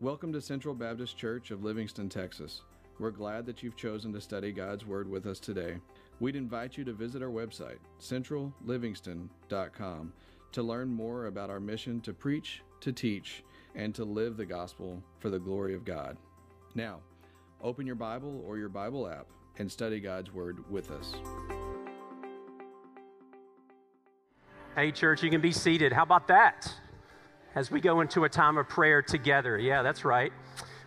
Welcome to Central Baptist Church of Livingston, Texas. We're glad that you've chosen to study God's Word with us today. We'd invite you to visit our website, centrallivingston.com, to learn more about our mission to preach, to teach, and to live the gospel for the glory of God. Now, open your Bible or your Bible app and study God's Word with us. Hey, church, you can be seated. How about that? As we go into a time of prayer together. Yeah, that's right.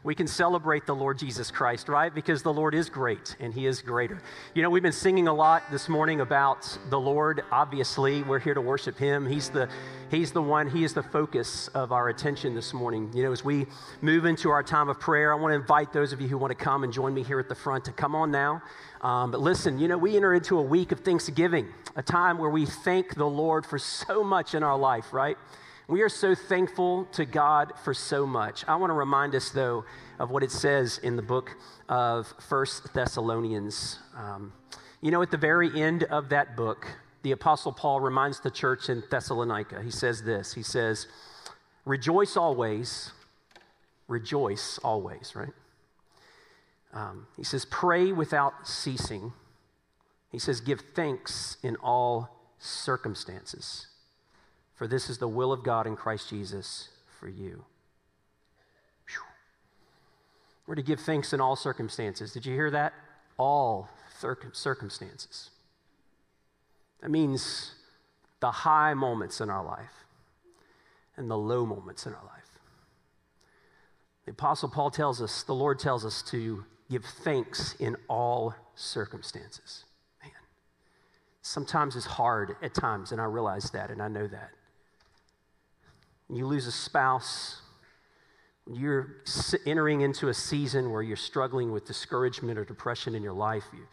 We can celebrate the Lord Jesus Christ, right? Because the Lord is great and He is greater. You know, we've been singing a lot this morning about the Lord. Obviously, we're here to worship Him. He's the He's the one, He is the focus of our attention this morning. You know, as we move into our time of prayer, I want to invite those of you who want to come and join me here at the front to come on now. Um, but listen, you know, we enter into a week of Thanksgiving, a time where we thank the Lord for so much in our life, right? We are so thankful to God for so much. I want to remind us, though, of what it says in the book of First Thessalonians. Um, you know, at the very end of that book, the Apostle Paul reminds the church in Thessalonica. He says this He says, Rejoice always, rejoice always, right? Um, he says, Pray without ceasing. He says, Give thanks in all circumstances, for this is the will of God in Christ Jesus for you. Whew. We're to give thanks in all circumstances. Did you hear that? All circumstances. That means the high moments in our life and the low moments in our life. The Apostle Paul tells us, the Lord tells us to give thanks in all circumstances. Man, sometimes it's hard at times, and I realize that, and I know that. You lose a spouse, you're entering into a season where you're struggling with discouragement or depression in your life, you,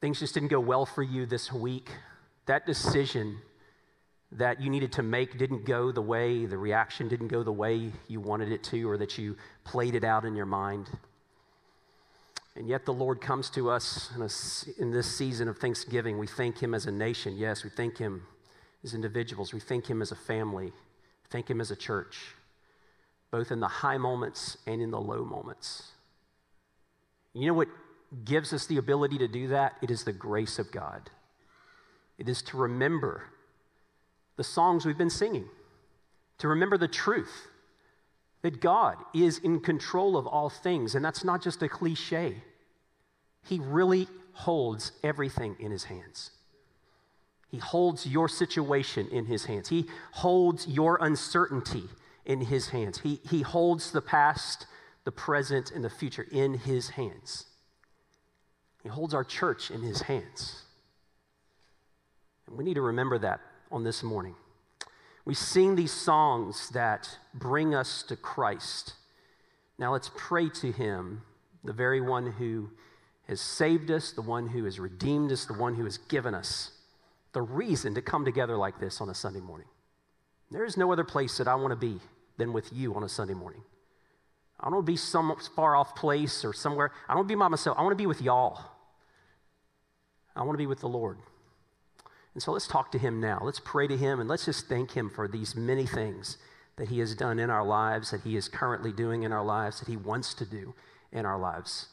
things just didn't go well for you this week, that decision that you needed to make didn't go the way, the reaction didn't go the way you wanted it to, or that you played it out in your mind. And yet the Lord comes to us in, a, in, this season of Thanksgiving. We thank Him as a nation. Yes, we thank Him as individuals. We thank Him as a family. Thank Him as a church, both in the high moments and in the low moments. You know what gives us the ability to do that? It is the grace of God. It is to remember the songs we've been singing, to remember the truth that God is in control of all things. And that's not just a cliche, He really holds everything in His hands. He holds your situation in His hands, He holds your uncertainty in His hands. He, he holds the past, the present, and the future in His hands. He holds our church in His hands. And we need to remember that on this morning. We sing these songs that bring us to Christ. Now let's pray to Him, the very one who has saved us, the one who has redeemed us, the one who has given us the reason to come together like this on a Sunday morning. There is no other place that I want to be than with you on a Sunday morning. I don't want to be some far off place or somewhere. I don't want to be by myself. I want to be with y'all. I want to be with the Lord. And so let's talk to him now. Let's pray to him and let's just thank him for these many things that he has done in our lives, that he is currently doing in our lives, that he wants to do in our lives.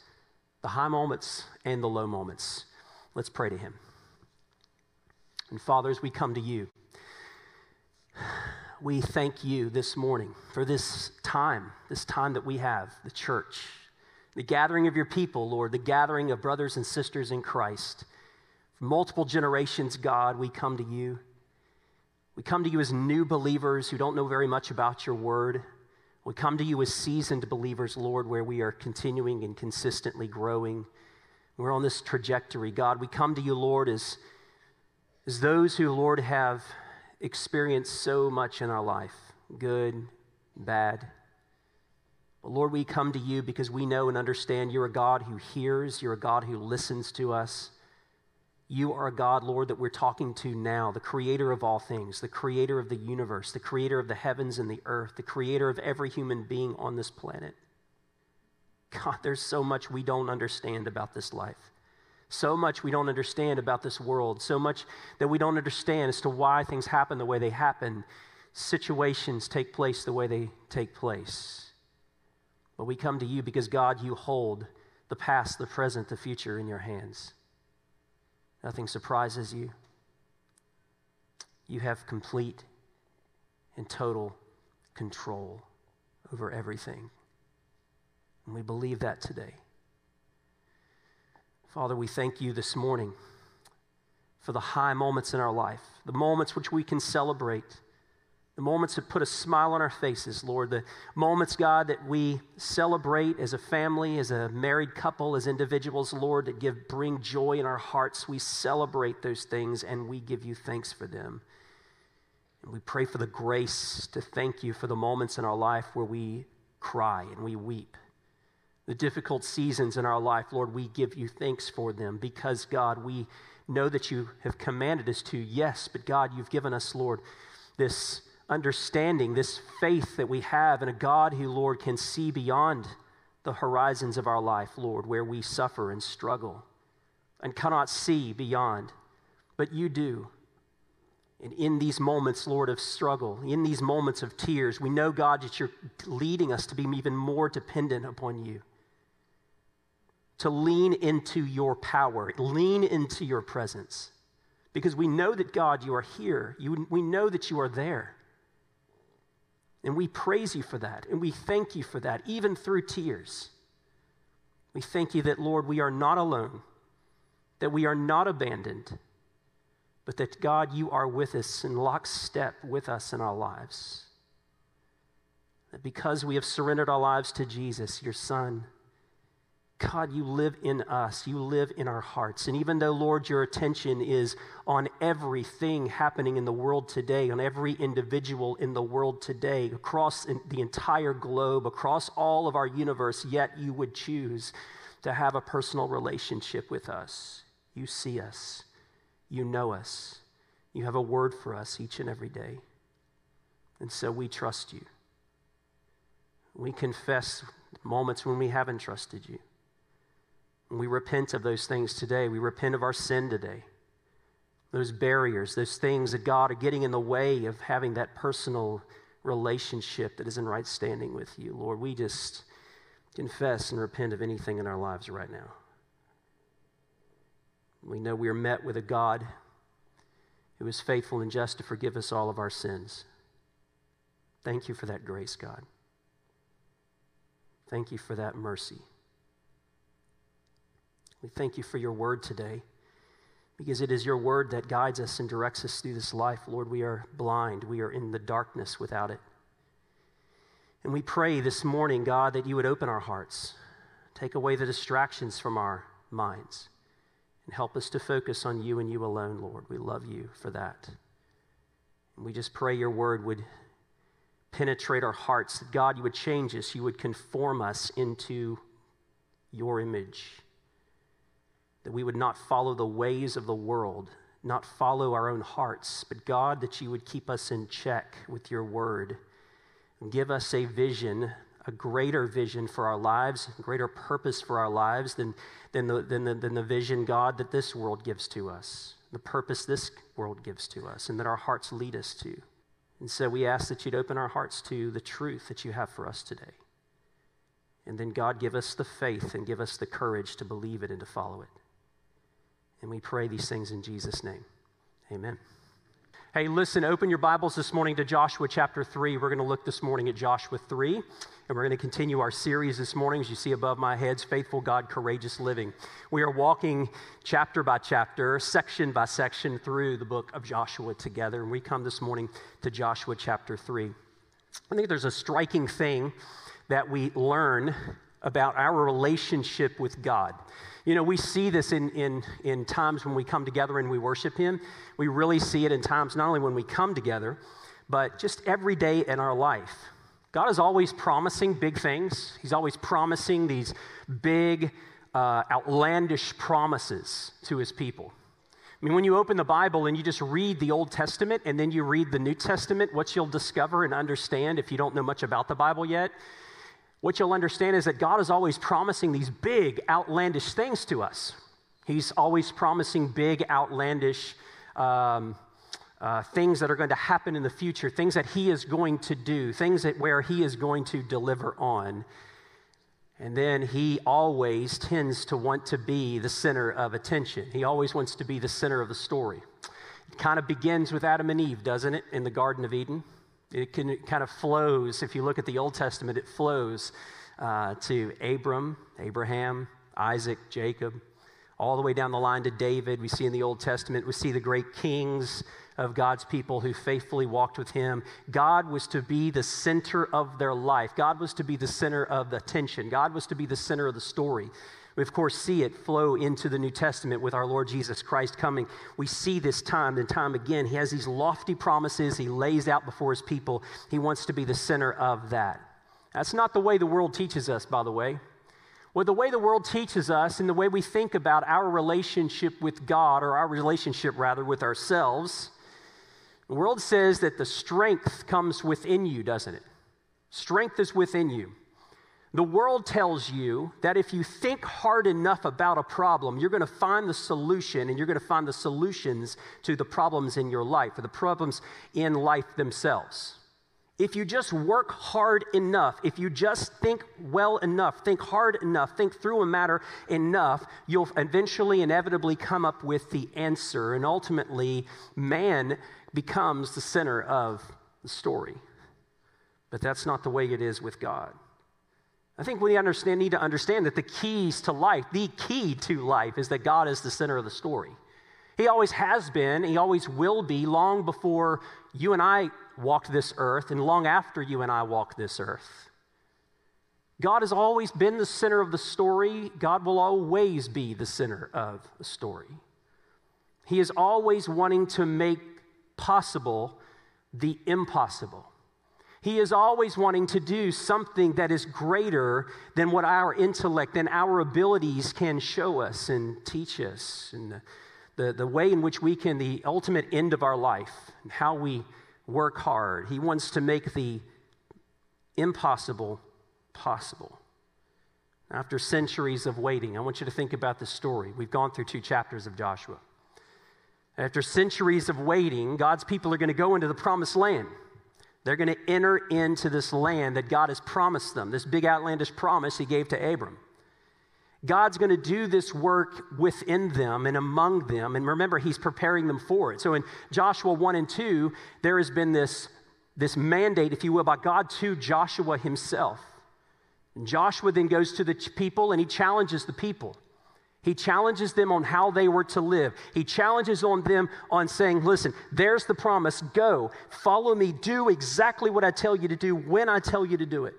The high moments and the low moments. Let's pray to him. And fathers, we come to you, we thank you this morning for this time, this time that we have, the church, the gathering of your people, Lord, the gathering of brothers and sisters in Christ For multiple generations, God, we come to you. We come to you as new believers who don't know very much about your word. We come to you as seasoned believers, Lord, where we are continuing and consistently growing. We're on this trajectory, God. We come to you, Lord, as, as those who, Lord, have experienced so much in our life good, bad. But Lord, we come to you because we know and understand you're a God who hears, you're a God who listens to us. You are a God, Lord, that we're talking to now, the creator of all things, the creator of the universe, the creator of the heavens and the earth, the creator of every human being on this planet. God, there's so much we don't understand about this life. So much we don't understand about this world. So much that we don't understand as to why things happen the way they happen, situations take place the way they take place. But we come to you because, God, you hold the past, the present, the future in your hands. Nothing surprises you. You have complete and total control over everything. And we believe that today. Father, we thank you this morning for the high moments in our life, the moments which we can celebrate, the moments that put a smile on our faces, Lord, the moments, God, that we celebrate as a family, as a married couple, as individuals, Lord, that give bring joy in our hearts. We celebrate those things and we give you thanks for them. And we pray for the grace to thank you for the moments in our life where we cry and we weep the difficult seasons in our life, Lord, we give you thanks for them because, God, we know that you have commanded us to, yes, but God, you've given us, Lord, this understanding, this faith that we have in a God who, Lord, can see beyond the horizons of our life, Lord, where we suffer and struggle and cannot see beyond, but you do. And in these moments, Lord, of struggle, in these moments of tears, we know, God, that you're leading us to be even more dependent upon you to lean into your power, lean into your presence. Because we know that, God, you are here. You, we know that you are there. And we praise you for that. And we thank you for that, even through tears. We thank you that, Lord, we are not alone, that we are not abandoned, but that, God, you are with us in lockstep with us in our lives. That because we have surrendered our lives to Jesus, your Son, God, you live in us. You live in our hearts. And even though, Lord, your attention is on everything happening in the world today, on every individual in the world today, across the entire globe, across all of our universe, yet you would choose to have a personal relationship with us. You see us. You know us. You have a word for us each and every day. And so we trust you. We confess moments when we haven't trusted you. We repent of those things today. We repent of our sin today. Those barriers, those things that God are getting in the way of having that personal relationship that is in right standing with you. Lord, we just confess and repent of anything in our lives right now. We know we are met with a God who is faithful and just to forgive us all of our sins. Thank you for that grace, God. Thank you for that mercy. We thank you for your word today because it is your word that guides us and directs us through this life. Lord, we are blind, we are in the darkness without it. And we pray this morning, God, that you would open our hearts, take away the distractions from our minds, and help us to focus on you and you alone, Lord. We love you for that. And we just pray your word would penetrate our hearts, that God, you would change us, you would conform us into your image that we would not follow the ways of the world, not follow our own hearts, but God, that you would keep us in check with your word give us a vision, a greater vision for our lives, greater purpose for our lives than, than, the, than, the, than the vision, God, that this world gives to us, the purpose this world gives to us, and that our hearts lead us to. And so we ask that you'd open our hearts to the truth that you have for us today. And then, God, give us the faith and give us the courage to believe it and to follow it. And we pray these things in Jesus' name. Amen. Hey, listen, open your Bibles this morning to Joshua chapter 3. We're going to look this morning at Joshua 3, and we're going to continue our series this morning, as you see above my heads Faithful God, Courageous Living. We are walking chapter by chapter, section by section through the book of Joshua together, and we come this morning to Joshua chapter 3. I think there's a striking thing that we learn about our relationship with God. You know, we see this in, in, in times when we come together and we worship Him. We really see it in times not only when we come together, but just every day in our life. God is always promising big things, He's always promising these big, uh, outlandish promises to His people. I mean, when you open the Bible and you just read the Old Testament and then you read the New Testament, what you'll discover and understand if you don't know much about the Bible yet what you'll understand is that God is always promising these big, outlandish things to us. He's always promising big, outlandish um, uh, things that are going to happen in the future, things that He is going to do, things that where He is going to deliver on. And then he always tends to want to be the center of attention. He always wants to be the center of the story. It kind of begins with Adam and Eve, doesn't it, in the Garden of Eden? It, can, it kind of flows. If you look at the Old Testament, it flows uh, to Abram, Abraham, Isaac, Jacob, all the way down the line to David. We see in the Old Testament, we see the great kings of God's people who faithfully walked with him. God was to be the center of their life. God was to be the center of the attention. God was to be the center of the story. We, of course, see it flow into the New Testament with our Lord Jesus Christ coming. We see this time and time again. He has these lofty promises he lays out before his people. He wants to be the center of that. That's not the way the world teaches us, by the way. Well, the way the world teaches us and the way we think about our relationship with God, or our relationship rather with ourselves, the world says that the strength comes within you, doesn't it? Strength is within you. The world tells you that if you think hard enough about a problem, you're going to find the solution and you're going to find the solutions to the problems in your life or the problems in life themselves. If you just work hard enough, if you just think well enough, think hard enough, think through a matter enough, you'll eventually, inevitably come up with the answer. And ultimately, man becomes the center of the story. But that's not the way it is with God. I think we understand, need to understand that the keys to life, the key to life, is that God is the center of the story. He always has been, He always will be, long before you and I walked this earth, and long after you and I walk this earth. God has always been the center of the story. God will always be the center of the story. He is always wanting to make possible the impossible. He is always wanting to do something that is greater than what our intellect and our abilities can show us and teach us. And the, the, the way in which we can, the ultimate end of our life, and how we work hard. He wants to make the impossible possible. After centuries of waiting, I want you to think about this story. We've gone through two chapters of Joshua. After centuries of waiting, God's people are going to go into the promised land. They're going to enter into this land that God has promised them, this big outlandish promise he gave to Abram. God's going to do this work within them and among them. And remember, he's preparing them for it. So in Joshua 1 and 2, there has been this, this mandate, if you will, by God to Joshua himself. And Joshua then goes to the people and he challenges the people. He challenges them on how they were to live. He challenges on them on saying, listen, there's the promise. Go, follow me, do exactly what I tell you to do when I tell you to do it.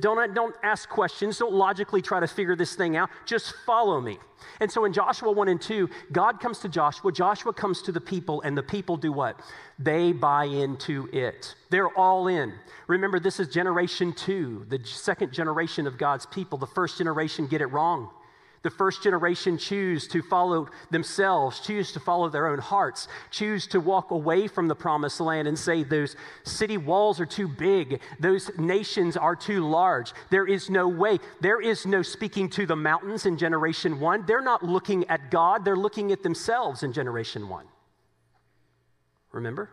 Don't, don't ask questions. Don't logically try to figure this thing out. Just follow me. And so in Joshua 1 and 2, God comes to Joshua, Joshua comes to the people, and the people do what? They buy into it. They're all in. Remember, this is generation two, the second generation of God's people. The first generation get it wrong. The first generation choose to follow themselves, choose to follow their own hearts, choose to walk away from the promised land and say those city walls are too big, those nations are too large. There is no way. There is no speaking to the mountains in generation one. They're not looking at God, they're looking at themselves in generation one. Remember?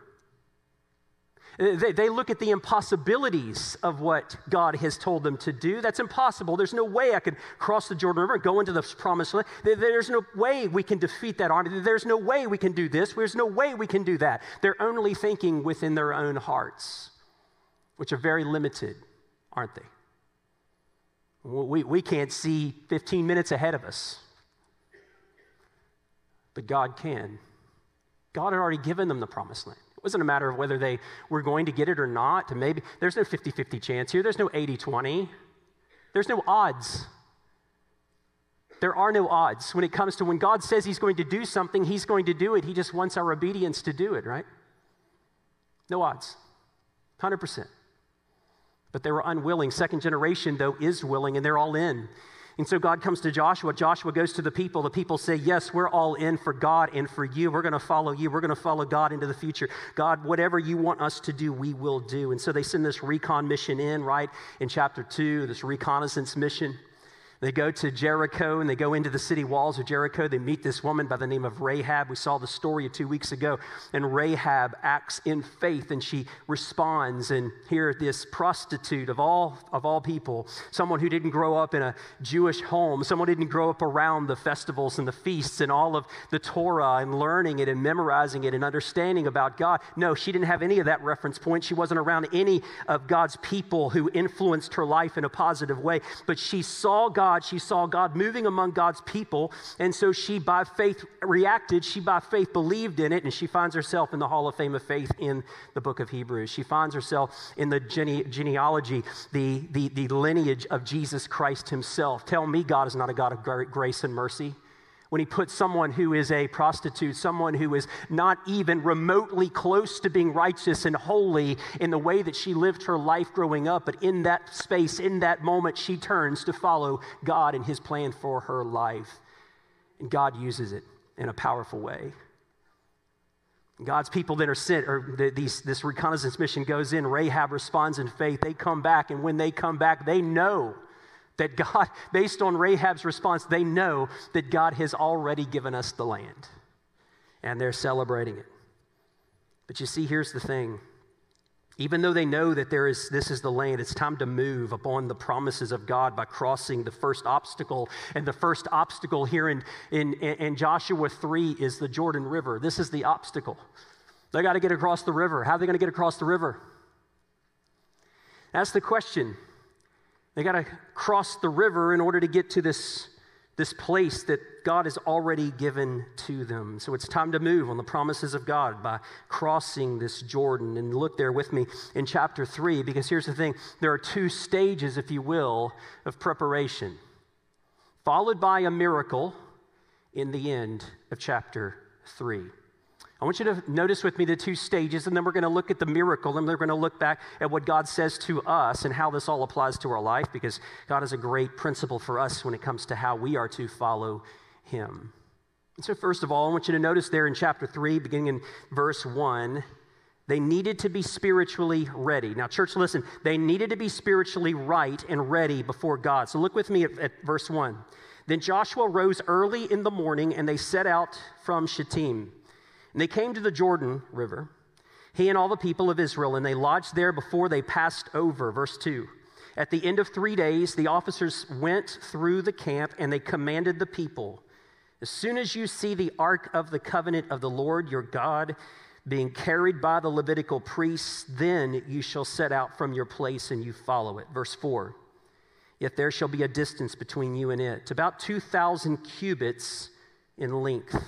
They, they look at the impossibilities of what God has told them to do. That's impossible. There's no way I could cross the Jordan River and go into the promised land. There's no way we can defeat that army. There's no way we can do this. There's no way we can do that. They're only thinking within their own hearts, which are very limited, aren't they? We, we can't see 15 minutes ahead of us, but God can. God had already given them the promised land. It wasn't a matter of whether they were going to get it or not. To maybe there's no 50 50 chance here. There's no 80 20. There's no odds. There are no odds when it comes to when God says He's going to do something, He's going to do it. He just wants our obedience to do it, right? No odds. 100%. But they were unwilling. Second generation, though, is willing, and they're all in. And so God comes to Joshua. Joshua goes to the people. The people say, Yes, we're all in for God and for you. We're going to follow you. We're going to follow God into the future. God, whatever you want us to do, we will do. And so they send this recon mission in, right, in chapter two, this reconnaissance mission. They go to Jericho and they go into the city walls of Jericho. They meet this woman by the name of Rahab. We saw the story two weeks ago. And Rahab acts in faith and she responds. And here, this prostitute of all, of all people, someone who didn't grow up in a Jewish home, someone who didn't grow up around the festivals and the feasts and all of the Torah and learning it and memorizing it and understanding about God. No, she didn't have any of that reference point. She wasn't around any of God's people who influenced her life in a positive way. But she saw God God. She saw God moving among God's people. And so she, by faith, reacted. She, by faith, believed in it. And she finds herself in the Hall of Fame of Faith in the book of Hebrews. She finds herself in the gene- genealogy, the, the, the lineage of Jesus Christ himself. Tell me God is not a God of grace and mercy when he puts someone who is a prostitute, someone who is not even remotely close to being righteous and holy in the way that she lived her life growing up, but in that space, in that moment, she turns to follow God and his plan for her life. And God uses it in a powerful way. God's people then are sent, or the, these, this reconnaissance mission goes in. Rahab responds in faith. They come back, and when they come back, they know that God, based on Rahab's response, they know that God has already given us the land. And they're celebrating it. But you see, here's the thing. Even though they know that there is, this is the land, it's time to move upon the promises of God by crossing the first obstacle. And the first obstacle here in, in, in Joshua 3 is the Jordan River. This is the obstacle. They got to get across the river. How are they going to get across the river? That's the question. They got to cross the river in order to get to this, this place that God has already given to them. So it's time to move on the promises of God by crossing this Jordan. And look there with me in chapter 3, because here's the thing there are two stages, if you will, of preparation, followed by a miracle in the end of chapter 3. I want you to notice with me the two stages, and then we're going to look at the miracle, and we're going to look back at what God says to us and how this all applies to our life, because God has a great principle for us when it comes to how we are to follow Him. And so, first of all, I want you to notice there in chapter 3, beginning in verse 1, they needed to be spiritually ready. Now, church, listen, they needed to be spiritually right and ready before God. So, look with me at, at verse 1. Then Joshua rose early in the morning, and they set out from Shittim. And they came to the Jordan River, he and all the people of Israel, and they lodged there before they passed over. Verse 2. At the end of three days, the officers went through the camp and they commanded the people As soon as you see the ark of the covenant of the Lord your God being carried by the Levitical priests, then you shall set out from your place and you follow it. Verse 4. Yet there shall be a distance between you and it, about 2,000 cubits in length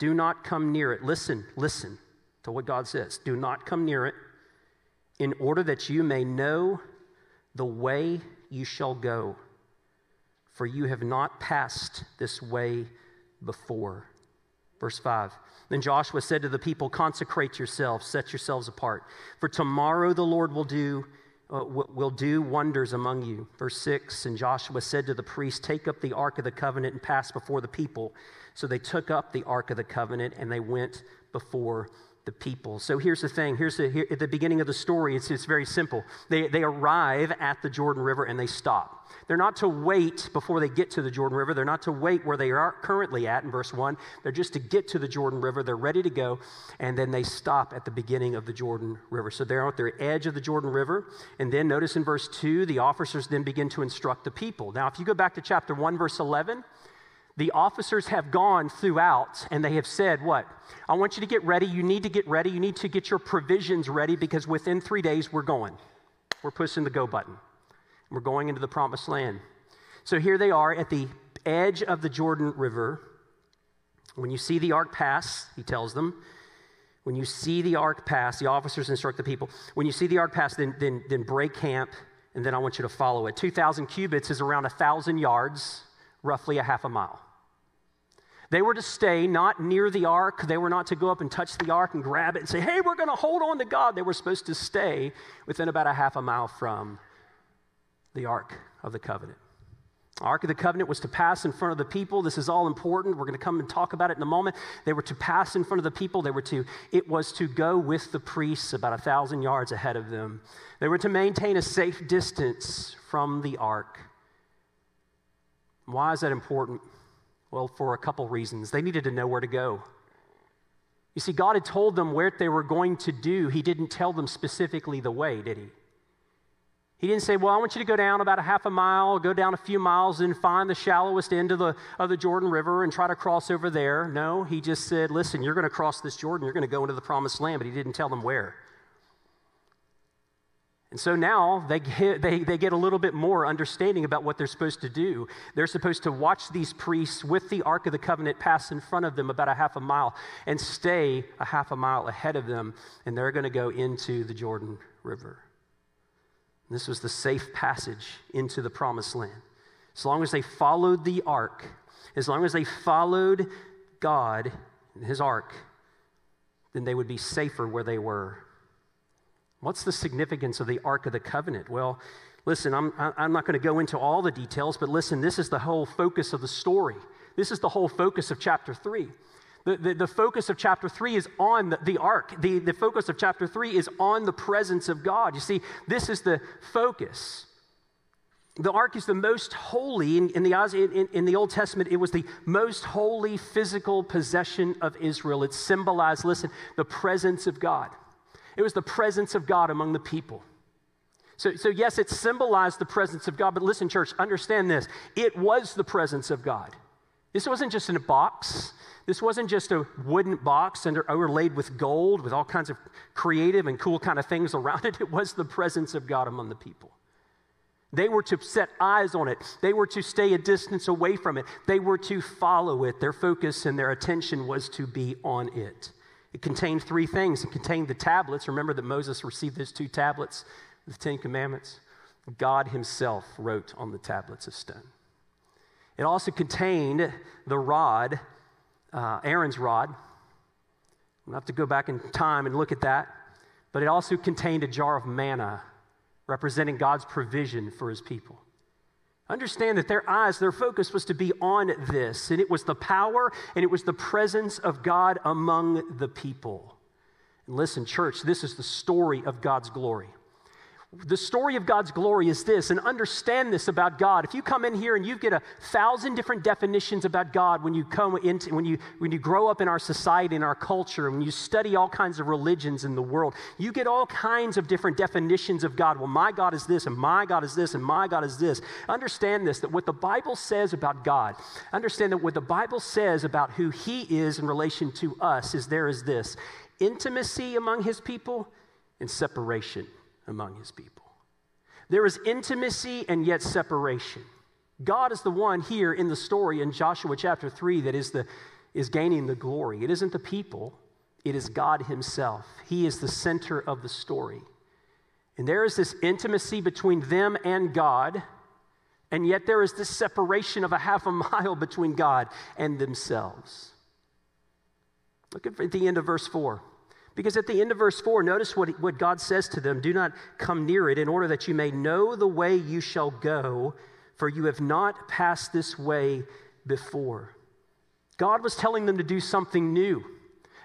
do not come near it. Listen, listen to what God says. Do not come near it, in order that you may know the way you shall go, for you have not passed this way before. Verse 5. Then Joshua said to the people, Consecrate yourselves, set yourselves apart, for tomorrow the Lord will do. Uh, will do wonders among you. Verse 6 And Joshua said to the priests, Take up the ark of the covenant and pass before the people. So they took up the Ark of the Covenant and they went before the people. So here's the thing. Here's the, here, at the beginning of the story, it's, it's very simple. They, they arrive at the Jordan River and they stop. They're not to wait before they get to the Jordan River. They're not to wait where they are currently at in verse 1. They're just to get to the Jordan River. They're ready to go. And then they stop at the beginning of the Jordan River. So they're at the edge of the Jordan River. And then notice in verse 2, the officers then begin to instruct the people. Now, if you go back to chapter 1, verse 11, the officers have gone throughout and they have said, What? I want you to get ready. You need to get ready. You need to get your provisions ready because within three days we're going. We're pushing the go button. We're going into the promised land. So here they are at the edge of the Jordan River. When you see the ark pass, he tells them, when you see the ark pass, the officers instruct the people, when you see the ark pass, then, then, then break camp, and then I want you to follow it. 2,000 cubits is around 1,000 yards, roughly a half a mile. They were to stay not near the ark. They were not to go up and touch the ark and grab it and say, hey, we're going to hold on to God. They were supposed to stay within about a half a mile from the ark of the covenant. Ark of the Covenant was to pass in front of the people. This is all important. We're going to come and talk about it in a moment. They were to pass in front of the people. They were to, it was to go with the priests about a thousand yards ahead of them. They were to maintain a safe distance from the ark. Why is that important? Well, for a couple reasons. They needed to know where to go. You see, God had told them where they were going to do. He didn't tell them specifically the way, did He? He didn't say, Well, I want you to go down about a half a mile, go down a few miles, and find the shallowest end of the, of the Jordan River and try to cross over there. No, he just said, Listen, you're going to cross this Jordan, you're going to go into the promised land, but he didn't tell them where. And so now they get, they, they get a little bit more understanding about what they're supposed to do. They're supposed to watch these priests with the Ark of the Covenant pass in front of them about a half a mile and stay a half a mile ahead of them, and they're going to go into the Jordan River. This was the safe passage into the promised land. As long as they followed the ark, as long as they followed God and his ark, then they would be safer where they were. What's the significance of the Ark of the Covenant? Well, listen, I'm, I'm not going to go into all the details, but listen, this is the whole focus of the story. This is the whole focus of chapter 3. The, the, the, focus of chapter 3 is on the, the ark. The, the focus of chapter 3 is on the presence of God. You see, this is the focus. The ark is the most holy, in, in the, in, in the Old Testament, it was the most holy physical possession of Israel. It symbolized, listen, the presence of God. It was the presence of God among the people. So, so, yes, it symbolized the presence of God, but listen, church, understand this. It was the presence of God. This wasn't just in a box. This wasn't just a wooden box and overlaid with gold with all kinds of creative and cool kind of things around it. It was the presence of God among the people. They were to set eyes on it. They were to stay a distance away from it. They were to follow it. Their focus and their attention was to be on it. It contained three things. It contained the tablets. Remember that Moses received those two tablets, the Ten Commandments. God Himself wrote on the tablets of stone. It also contained the rod uh, Aaron's rod. We'll have to go back in time and look at that. But it also contained a jar of manna representing God's provision for his people. Understand that their eyes, their focus was to be on this, and it was the power and it was the presence of God among the people. And listen, church, this is the story of God's glory the story of God's glory is this, and understand this about God. If you come in here and you get a thousand different definitions about God when you come into when you when you grow up in our society, in our culture, when you study all kinds of religions in the world, you get all kinds of different definitions of God. Well, my God is this, and my God is this, and my God is this. Understand this that what the Bible says about God, understand that what the Bible says about who He is in relation to us is there is this intimacy among His people and separation among his people. There is intimacy and yet separation. God is the one here in the story in Joshua chapter 3 that is, the, is gaining the glory. It isn't the people, it is God Himself. He is the center of the story. And there is this intimacy between them and God, and yet there is this separation of a half a mile between God and themselves. Look at the end of verse 4. Because at the end of verse 4, notice what, what God says to them Do not come near it, in order that you may know the way you shall go, for you have not passed this way before. God was telling them to do something new.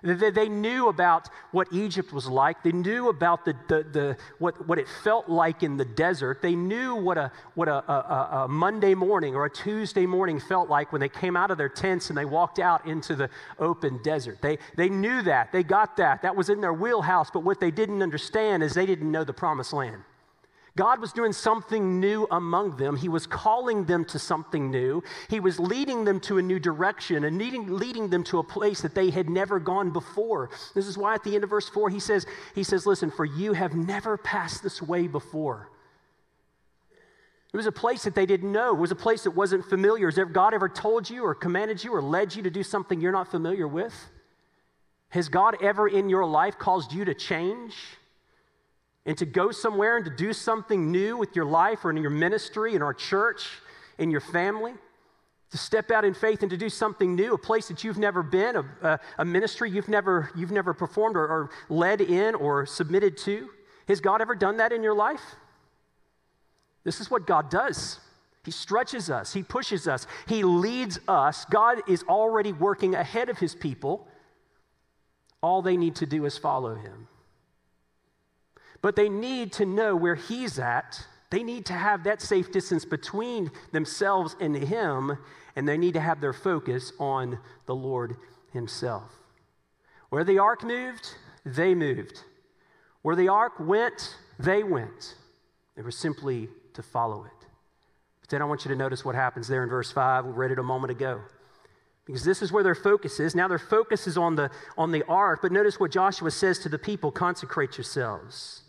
They knew about what Egypt was like. They knew about the, the, the, what, what it felt like in the desert. They knew what, a, what a, a, a Monday morning or a Tuesday morning felt like when they came out of their tents and they walked out into the open desert. They, they knew that. They got that. That was in their wheelhouse. But what they didn't understand is they didn't know the promised land. God was doing something new among them. He was calling them to something new. He was leading them to a new direction and leading, leading them to a place that they had never gone before. This is why at the end of verse 4 he says, he says, Listen, for you have never passed this way before. It was a place that they didn't know. It was a place that wasn't familiar. Has God ever told you or commanded you or led you to do something you're not familiar with? Has God ever in your life caused you to change? And to go somewhere and to do something new with your life or in your ministry, in our church, in your family, to step out in faith and to do something new, a place that you've never been, a, a ministry you've never, you've never performed or, or led in or submitted to. Has God ever done that in your life? This is what God does. He stretches us, He pushes us, He leads us. God is already working ahead of His people. All they need to do is follow Him. But they need to know where He's at. They need to have that safe distance between themselves and Him, and they need to have their focus on the Lord Himself. Where the ark moved, they moved. Where the ark went, they went. They were simply to follow it. But then I want you to notice what happens there in verse 5. We read it a moment ago. Because this is where their focus is. Now their focus is on the, on the ark, but notice what Joshua says to the people consecrate yourselves.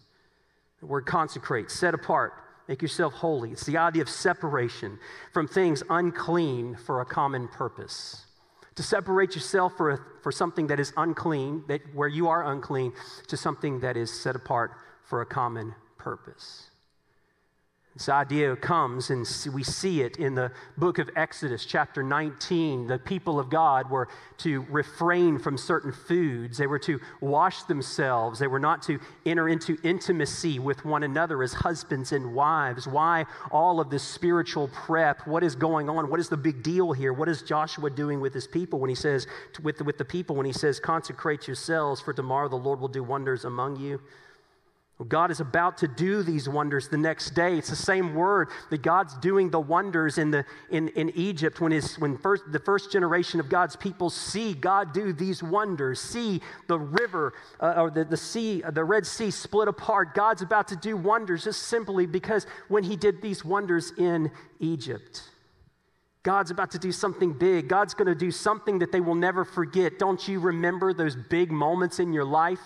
The word consecrate, set apart, make yourself holy. It's the idea of separation from things unclean for a common purpose. To separate yourself for, a, for something that is unclean, that, where you are unclean, to something that is set apart for a common purpose. This idea comes, and we see it in the book of Exodus, chapter 19. The people of God were to refrain from certain foods, they were to wash themselves, they were not to enter into intimacy with one another as husbands and wives. Why all of this spiritual prep? What is going on? What is the big deal here? What is Joshua doing with his people when he says, with with the people, when he says, consecrate yourselves, for tomorrow the Lord will do wonders among you? God is about to do these wonders the next day. It's the same word that God's doing the wonders in, the, in, in Egypt when, his, when first, the first generation of God's people see God do these wonders, see the river uh, or the, the sea, the Red Sea split apart. God's about to do wonders just simply because when he did these wonders in Egypt. God's about to do something big. God's going to do something that they will never forget. Don't you remember those big moments in your life?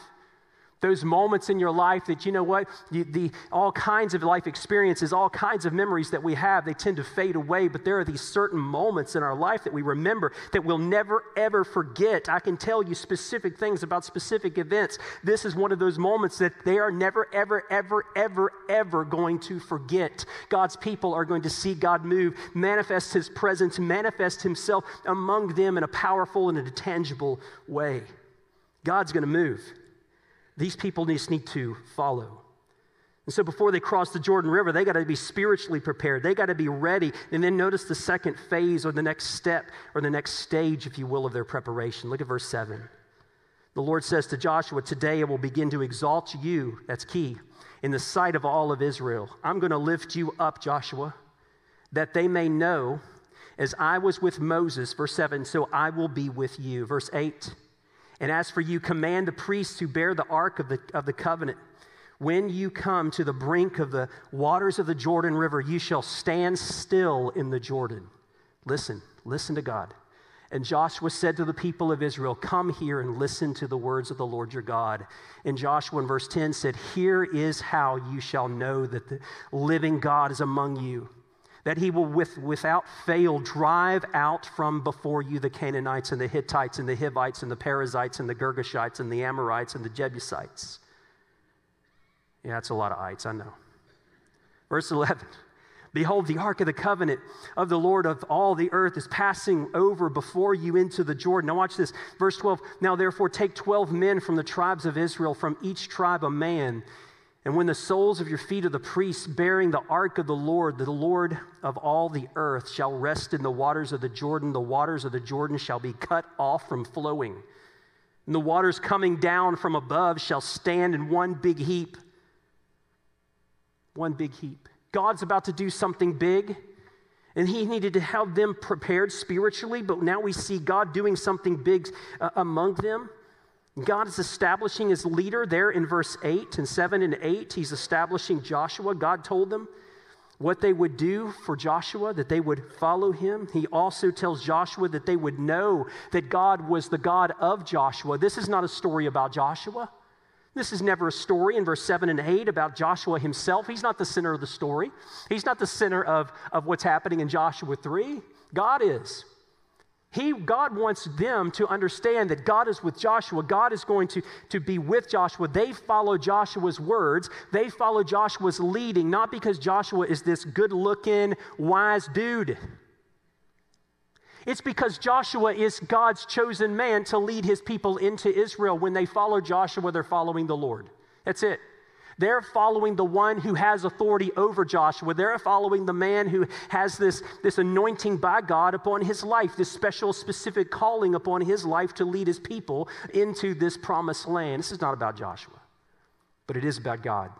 Those moments in your life that, you know what, the, all kinds of life experiences, all kinds of memories that we have, they tend to fade away. But there are these certain moments in our life that we remember that we'll never, ever forget. I can tell you specific things about specific events. This is one of those moments that they are never, ever, ever, ever, ever going to forget. God's people are going to see God move, manifest His presence, manifest Himself among them in a powerful and a tangible way. God's going to move. These people just need to follow. And so before they cross the Jordan River, they got to be spiritually prepared. They got to be ready. And then notice the second phase or the next step or the next stage, if you will, of their preparation. Look at verse 7. The Lord says to Joshua, Today I will begin to exalt you, that's key, in the sight of all of Israel. I'm going to lift you up, Joshua, that they may know, as I was with Moses, verse 7, so I will be with you. Verse 8. And as for you, command the priests who bear the ark of the, of the covenant. When you come to the brink of the waters of the Jordan River, you shall stand still in the Jordan. Listen, listen to God. And Joshua said to the people of Israel, Come here and listen to the words of the Lord your God. And Joshua in verse 10 said, Here is how you shall know that the living God is among you that he will with, without fail drive out from before you the Canaanites and the Hittites and the Hivites and the Perizzites and the Girgashites and the Amorites and the Jebusites. Yeah, that's a lot of ites, I know. Verse 11 Behold, the ark of the covenant of the Lord of all the earth is passing over before you into the Jordan. Now, watch this. Verse 12 Now, therefore, take 12 men from the tribes of Israel, from each tribe a man and when the soles of your feet of the priests bearing the ark of the Lord, the Lord of all the earth, shall rest in the waters of the Jordan, the waters of the Jordan shall be cut off from flowing. And the waters coming down from above shall stand in one big heap. One big heap. God's about to do something big, and He needed to have them prepared spiritually, but now we see God doing something big uh, among them. God is establishing his leader there in verse 8 and 7 and 8. He's establishing Joshua. God told them what they would do for Joshua, that they would follow him. He also tells Joshua that they would know that God was the God of Joshua. This is not a story about Joshua. This is never a story in verse 7 and 8 about Joshua himself. He's not the center of the story, he's not the center of, of what's happening in Joshua 3. God is. He, God wants them to understand that God is with Joshua. God is going to, to be with Joshua. They follow Joshua's words. They follow Joshua's leading, not because Joshua is this good looking, wise dude. It's because Joshua is God's chosen man to lead his people into Israel. When they follow Joshua, they're following the Lord. That's it. They're following the one who has authority over Joshua. They're following the man who has this, this anointing by God upon his life, this special, specific calling upon his life to lead his people into this promised land. This is not about Joshua, but it is about God.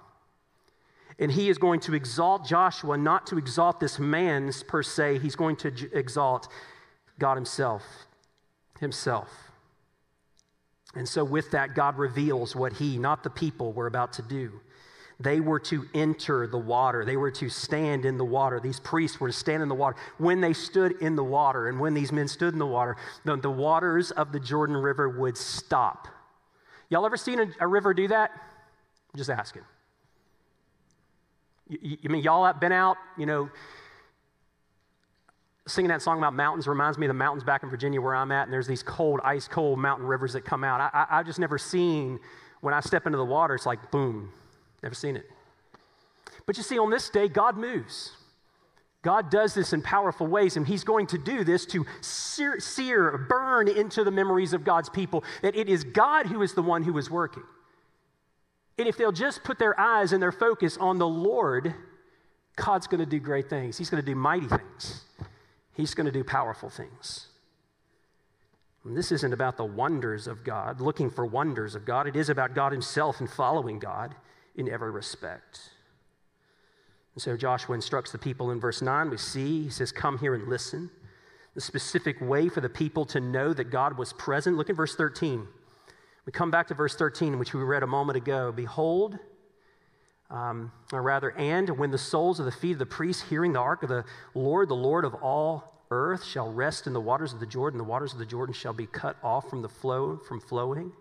And he is going to exalt Joshua, not to exalt this man per se, he's going to exalt God himself. Himself. And so, with that, God reveals what he, not the people, were about to do. They were to enter the water. They were to stand in the water. These priests were to stand in the water. When they stood in the water, and when these men stood in the water, the, the waters of the Jordan River would stop. Y'all ever seen a, a river do that? I'm just asking. You, you, mean y'all have been out, you know, singing that song about mountains reminds me of the mountains back in Virginia where I'm at, and there's these cold, ice cold mountain rivers that come out. I, I, have just never seen, when I step into the water, it's like boom. Never seen it. But you see, on this day, God moves. God does this in powerful ways, and He's going to do this to sear, sear, burn into the memories of God's people that it is God who is the one who is working. And if they'll just put their eyes and their focus on the Lord, God's going to do great things. He's going to do mighty things. He's going to do powerful things. And this isn't about the wonders of God, looking for wonders of God. It is about God Himself and following God in every respect. And so Joshua instructs the people in verse 9. We see, he says, Come here and listen. The specific way for the people to know that God was present. Look at verse 13. We come back to verse 13, which we read a moment ago. Behold, um, or rather, and when the soles of the feet of the priests hearing the ark of the Lord, the Lord of all earth, shall rest in the waters of the Jordan, the waters of the Jordan shall be cut off from the flow, from flowing.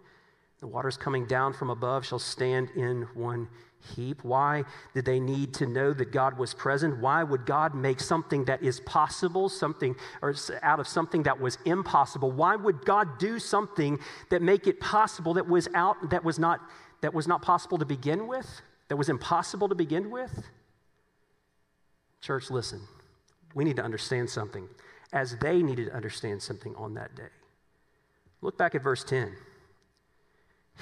The waters coming down from above shall stand in one heap. Why did they need to know that God was present? Why would God make something that is possible, something or out of something that was impossible? Why would God do something that make it possible that was out that was not that was not possible to begin with? That was impossible to begin with? Church, listen. We need to understand something as they needed to understand something on that day. Look back at verse 10.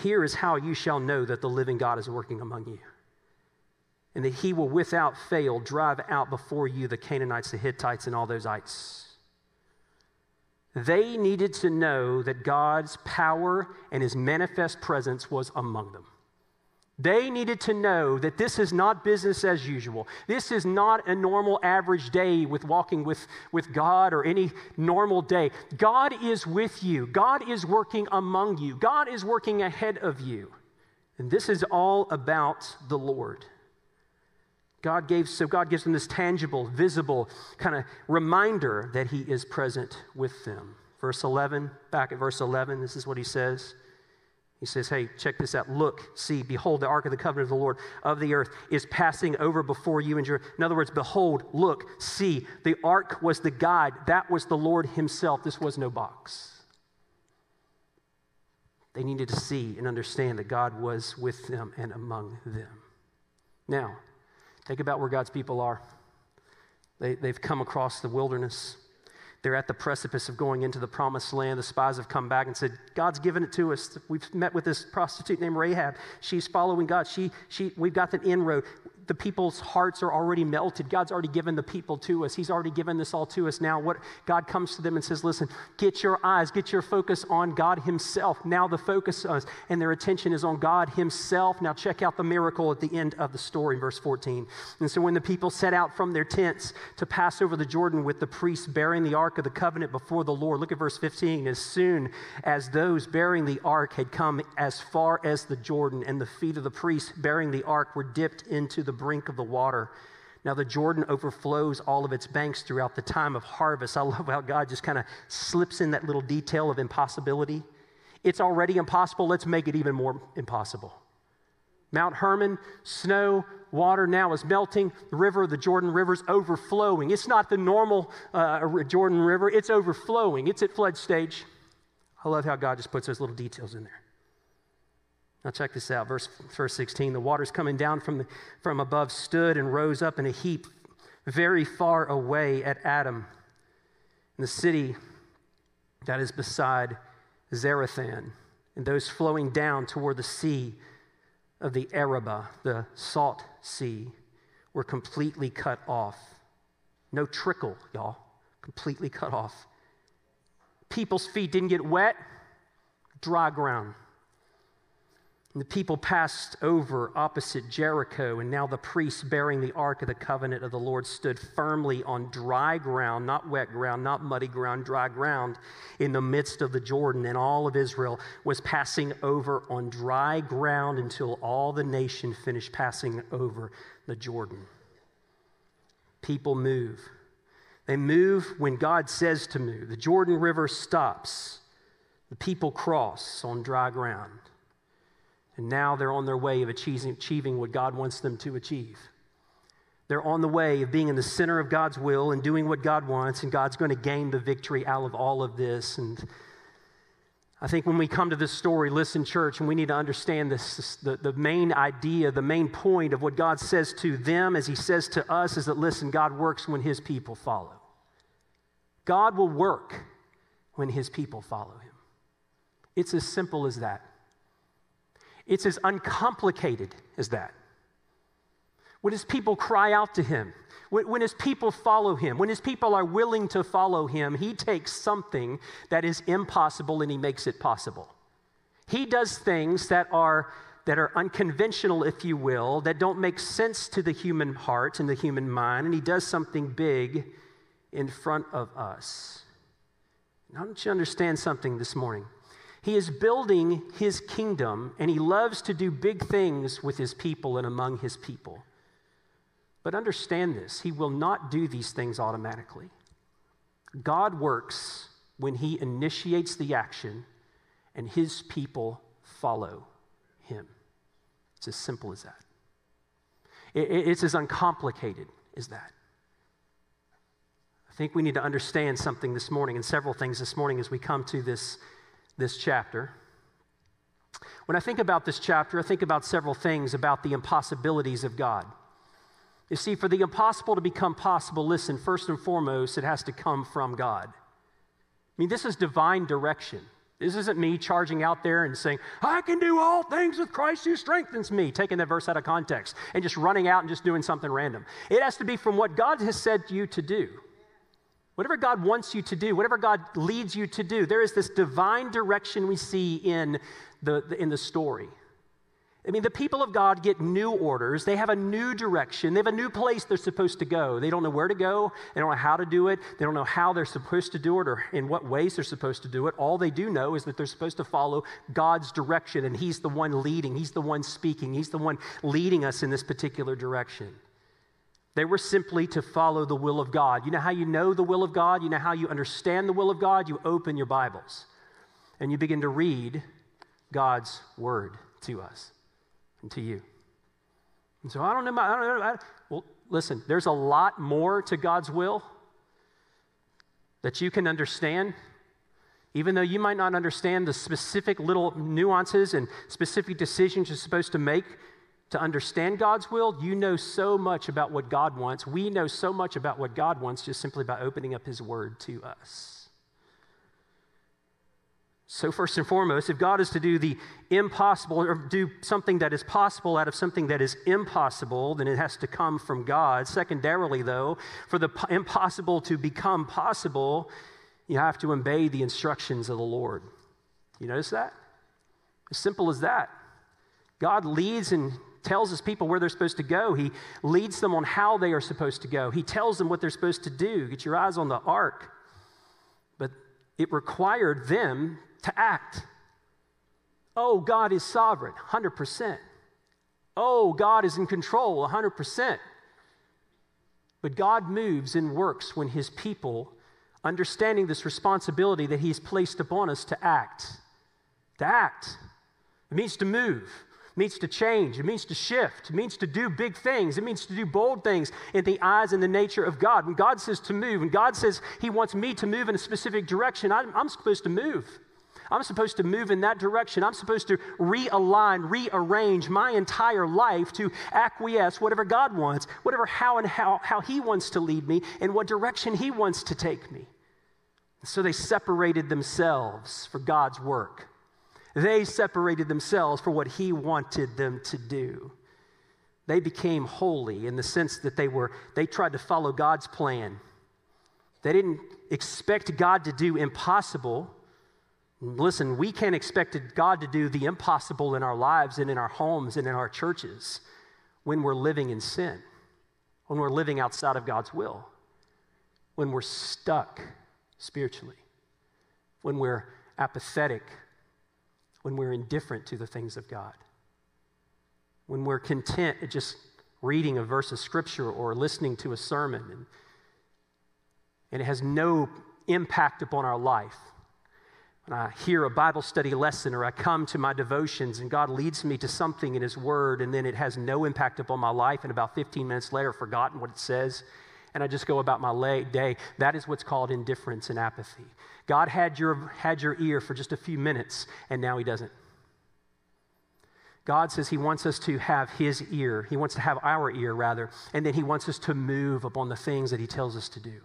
Here is how you shall know that the living God is working among you, and that he will without fail drive out before you the Canaanites, the Hittites, and all those ites. They needed to know that God's power and his manifest presence was among them. They needed to know that this is not business as usual. This is not a normal average day with walking with, with God or any normal day. God is with you, God is working among you, God is working ahead of you. And this is all about the Lord. God gave, so God gives them this tangible, visible kind of reminder that He is present with them. Verse 11, back at verse 11, this is what He says. He says, Hey, check this out. Look, see, behold, the ark of the covenant of the Lord of the earth is passing over before you. And your. in other words, behold, look, see, the ark was the guide. That was the Lord Himself. This was no box. They needed to see and understand that God was with them and among them. Now, think about where God's people are. They, they've come across the wilderness. They're at the precipice of going into the promised land. The spies have come back and said, God's given it to us. We've met with this prostitute named Rahab. She's following God. She, she, we've got the inroad the people's hearts are already melted. God's already given the people to us. He's already given this all to us. Now, what God comes to them and says, Listen, get your eyes, get your focus on God Himself. Now, the focus is, and their attention is on God Himself. Now, check out the miracle at the end of the story, verse 14. And so, when the people set out from their tents to pass over the Jordan with the priests bearing the ark of the covenant before the Lord, look at verse 15. As soon as those bearing the ark had come as far as the Jordan, and the feet of the priests bearing the ark were dipped into the brink of the water. Now, the Jordan overflows all of its banks throughout the time of harvest. I love how God just kind of slips in that little detail of impossibility. It's already impossible, let's make it even more impossible. Mount Hermon, snow, water now is melting. The river, the Jordan River, is overflowing. It's not the normal uh, Jordan River, it's overflowing. It's at flood stage. I love how God just puts those little details in there. Now, check this out. Verse, verse 16 The waters coming down from, the, from above stood and rose up in a heap very far away at Adam, in the city that is beside Zarethan, and those flowing down toward the sea of the Araba, the salt sea, were completely cut off. No trickle, y'all, completely cut off. People's feet didn't get wet, dry ground. And the people passed over opposite Jericho, and now the priests bearing the ark of the covenant of the Lord stood firmly on dry ground, not wet ground, not muddy ground, dry ground, in the midst of the Jordan. And all of Israel was passing over on dry ground until all the nation finished passing over the Jordan. People move. They move when God says to move. The Jordan River stops. The people cross on dry ground. And now they're on their way of achieving, what God wants them to achieve. They're on the way of being in the center of God's will and doing what God wants, and God's going to gain the victory out of all of this. And I think when we come to this story, listen, church, and we need to understand this, the, the main idea, the main point of what God says to them as He says to us is that, listen, God works when His people follow. God will work when His people follow Him. It's as simple as that. It's as uncomplicated as that. When his people cry out to him, when, his people follow him, when his people are willing to follow him, he takes something that is impossible and he makes it possible. He does things that are, that are unconventional, if you will, that don't make sense to the human heart and the human mind, and he does something big in front of us. Now, don't you understand something this morning? He is building his kingdom, and he loves to do big things with his people and among his people. But understand this he will not do these things automatically. God works when he initiates the action, and his people follow him. It's as simple as that. It's as uncomplicated as that. I think we need to understand something this morning, and several things this morning as we come to this this chapter. When I think about this chapter, I think about several things about the impossibilities of God. You see, for the impossible to become possible, listen, first and foremost, it has to come from God. I mean, this is divine direction. This isn't me charging out there and saying, I can do all things with Christ who strengthens me, taking that verse out of context and just running out and just doing something random. It has to be from what God has said you to do. Whatever God wants you to do, whatever God leads you to do, there is this divine direction we see in the, the, in the story. I mean, the people of God get new orders. They have a new direction. They have a new place they're supposed to go. They don't know where to go. They don't know how to do it. They don't know how they're supposed to do it or in what ways they're supposed to do it. All they do know is that they're supposed to follow God's direction, and He's the one leading. He's the one speaking. He's the one leading us in this particular direction. They were simply to follow the will of God. You know how you know the will of God? You know how you understand the will of God? You open your Bibles and you begin to read God's word to us and to you. And so I don't know. I don't know. I, well, listen, there's a lot more to God's will that you can understand. Even though you might not understand the specific little nuances and specific decisions you're supposed to make to understand God's will, you know so much about what God wants. We know so much about what God wants just simply by opening up His Word to us. So, first and foremost, if God is to do the impossible or do something that is possible out of something that is impossible, then it has to come from God. Secondarily, though, for the impossible to become possible, you have to obey the instructions of the Lord. You notice that? As simple as that. God leads and tells his people where they're supposed to go. He leads them on how they are supposed to go. He tells them what they're supposed to do. Get your eyes on the ark. But it required them to act. Oh, God is sovereign, 100%. Oh, God is in control, 100%. But God moves and works when his people, understanding this responsibility that he's placed upon us to act, to act. It means to move. Means to change. It means to shift. It means to do big things. It means to do bold things in the eyes and the nature of God. When God says to move, when God says He wants me to move in a specific direction, I'm, I'm supposed to move. I'm supposed to move in that direction. I'm supposed to realign, rearrange my entire life to acquiesce whatever God wants, whatever how and how, how He wants to lead me, and what direction He wants to take me. So they separated themselves for God's work. They separated themselves for what he wanted them to do. They became holy in the sense that they were they tried to follow God's plan. They didn't expect God to do impossible. Listen, we can't expect God to do the impossible in our lives and in our homes and in our churches when we're living in sin, when we're living outside of God's will, when we're stuck spiritually, when we're apathetic, when we're indifferent to the things of God, when we're content at just reading a verse of scripture or listening to a sermon and, and it has no impact upon our life when I hear a Bible study lesson or I come to my devotions and God leads me to something in His Word and then it has no impact upon my life, and about 15 minutes later, I've forgotten what it says, and I just go about my day, that is what's called indifference and apathy. God had your, had your ear for just a few minutes, and now He doesn't. God says He wants us to have His ear. He wants to have our ear, rather, and then He wants us to move upon the things that He tells us to do.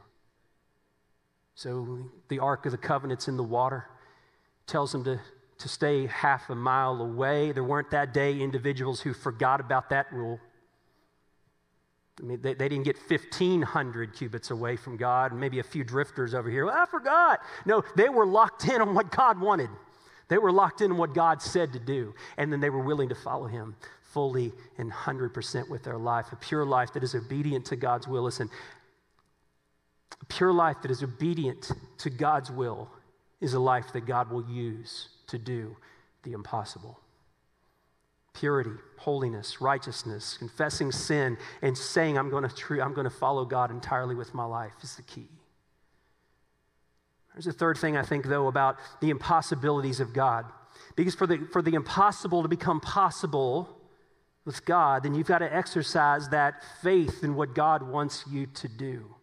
So the Ark of the Covenant's in the water tells them to, to stay half a mile away. There weren't that day individuals who forgot about that rule. I mean, they, they didn't get 1,500 cubits away from God, and maybe a few drifters over here. Well, I forgot. No, they were locked in on what God wanted. They were locked in on what God said to do, and then they were willing to follow Him fully and 100% with their life. A pure life that is obedient to God's will. Listen, a pure life that is obedient to God's will is a life that God will use to do the impossible. Purity, holiness, righteousness, confessing sin, and saying, I'm going to, tr- I'm going to follow God entirely with my life is the key. There's a third thing I think, though, about the impossibilities of God. Because for the, for the impossible to become possible with God, then you've got to exercise that faith in what God wants you to do.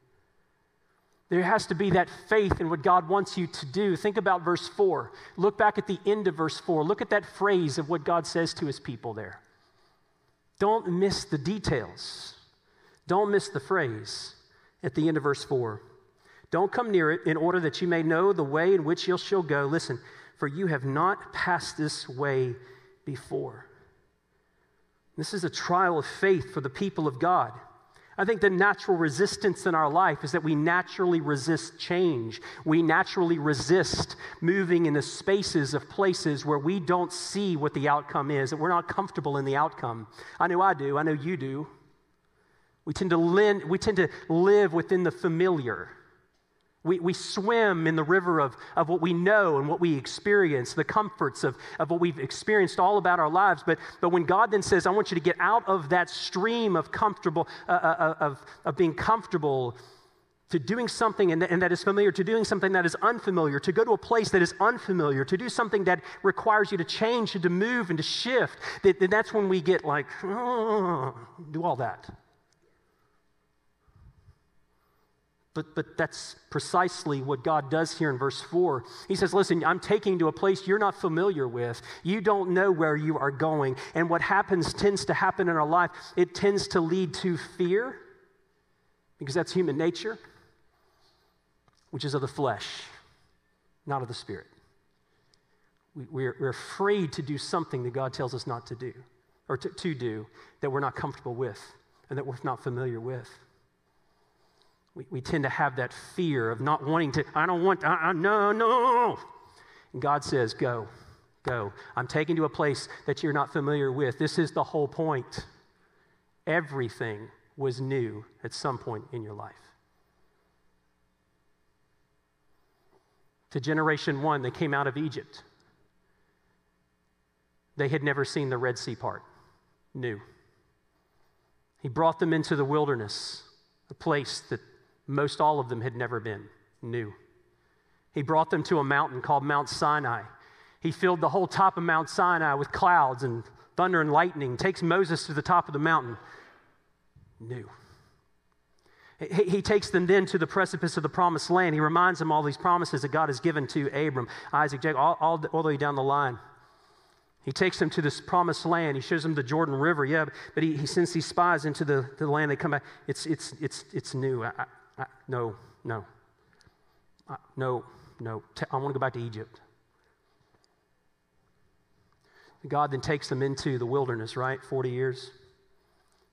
There has to be that faith in what God wants you to do. Think about verse 4. Look back at the end of verse 4. Look at that phrase of what God says to his people there. Don't miss the details. Don't miss the phrase at the end of verse 4. Don't come near it in order that you may know the way in which you shall go. Listen, for you have not passed this way before. This is a trial of faith for the people of God. I think the natural resistance in our life is that we naturally resist change. We naturally resist moving into spaces of places where we don't see what the outcome is, that we're not comfortable in the outcome. I know I do, I know you do. We tend to, live, we tend to live within the familiar. We, we swim in the river of, of what we know and what we experience, the comforts of, of what we've experienced all about our lives. But, but when God then says, I want you to get out of that stream of comfortable, uh, uh, uh of, of being comfortable to doing something and, and that is familiar, to doing something that is unfamiliar, to go to a place that is unfamiliar, to do something that requires you to change and to move and to shift, that, that's when we get like, oh, do all that. But, but that's precisely what God does here in verse 4. He says, Listen, I'm taking you to a place you're not familiar with. You don't know where you are going. And what happens tends to happen in our life, it tends to lead to fear, because that's human nature, which is of the flesh, not of the spirit. We, we're, we're afraid to do something that God tells us not to do, or to, to do, that we're not comfortable with, and that we're not familiar with we, we tend to have that fear of not wanting to, I don't want, I, no, no. And God says, go, go. I'm taking you to a place that you're not familiar with. This is the whole point. Everything was new at some point in your life. To generation one, they came out of Egypt. They had never seen the Red Sea part. New. He brought them into the wilderness, a place that most all of them had never been, new. He brought them to a mountain called Mount Sinai. He filled the whole top of Mount Sinai with clouds and thunder and lightning, takes Moses to the top of the mountain, new. He, he takes them then to the precipice of the promised land. He reminds them all these promises that God has given to Abram, Isaac, Jacob, all, all, all the way down the line. He takes them to this promised land. He shows them the Jordan River. Yeah, but he, he sends these spies into the, the land. They come back. It's, it's, it's, it's new. I, No, no. I, no, no. I want to go back to Egypt. God then takes them into the wilderness, right? 40 years.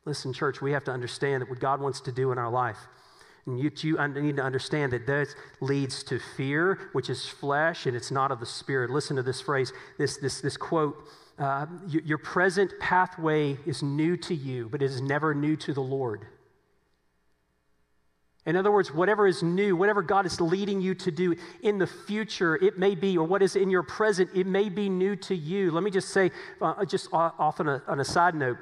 Listen, church, we have to understand that what God wants to do in our life, And you, you need to understand that that leads to fear, which is flesh, and it's not of the spirit. Listen to this phrase, this, this, this quote. Uh, your present pathway is new to you, but it is never new to the Lord. In other words, whatever is new, whatever God is leading you to do in the future, it may be, or what is in your present, it may be new to you. Let me just say, uh, just off on a, on a side note,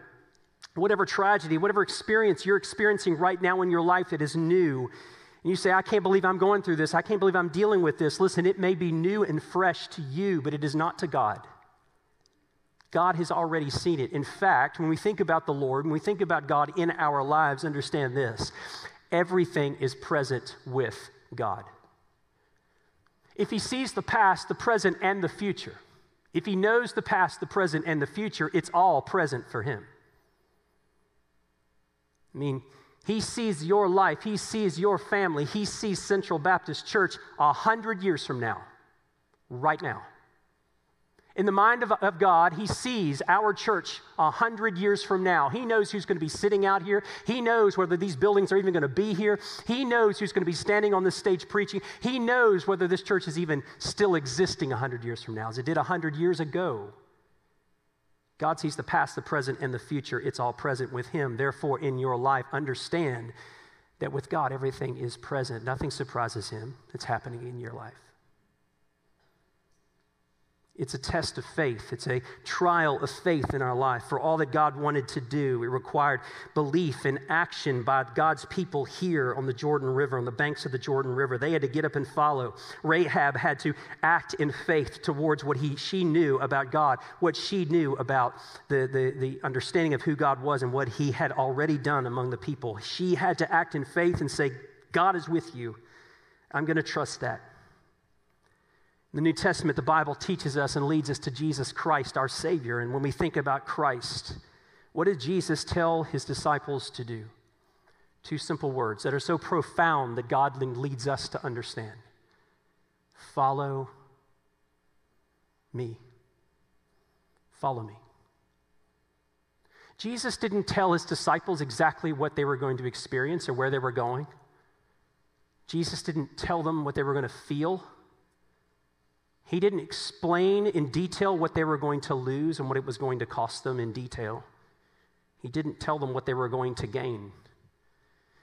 whatever tragedy, whatever experience you're experiencing right now in your life that is new, and you say, I can't believe I'm going through this, I can't believe I'm dealing with this. Listen, it may be new and fresh to you, but it is not to God. God has already seen it. In fact, when we think about the Lord, when we think about God in our lives, understand this everything is present with God. If He sees the past, the present, and the future, if He knows the past, the present, and the future, it's all present for Him. I mean, he sees your life, he sees your family, he sees Central Baptist Church a hundred years from now, right now. In the mind of, of God, He sees our church a hundred years from now. He knows who's going to be sitting out here. He knows whether these buildings are even going to be here. He knows who's going to be standing on this stage preaching. He knows whether this church is even still existing a hundred years from now, as it did a hundred years ago. God sees the past, the present, and the future. It's all present with Him. Therefore, in your life, understand that with God, everything is present. Nothing surprises Him. It's happening in your life. It's a test of faith. It's a trial of faith in our life. For all that God wanted to do, it required belief and action by God's people here on the Jordan River, on the banks of the Jordan River. They had to get up and follow. Rahab had to act in faith towards what he, she knew about God, what she knew about the, the, the understanding of who God was and what he had already done among the people. She had to act in faith and say, God is with you. I'm going to trust that. The New Testament, the Bible teaches us and leads us to Jesus Christ, our Savior. And when we think about Christ, what did Jesus tell his disciples to do? Two simple words that are so profound that God leads us to understand follow me. Follow me. Jesus didn't tell his disciples exactly what they were going to experience or where they were going. Jesus didn't tell them what they were going to feel he didn't explain in detail what they were going to lose and what it was going to cost them in detail. He didn't tell them what they were going to gain.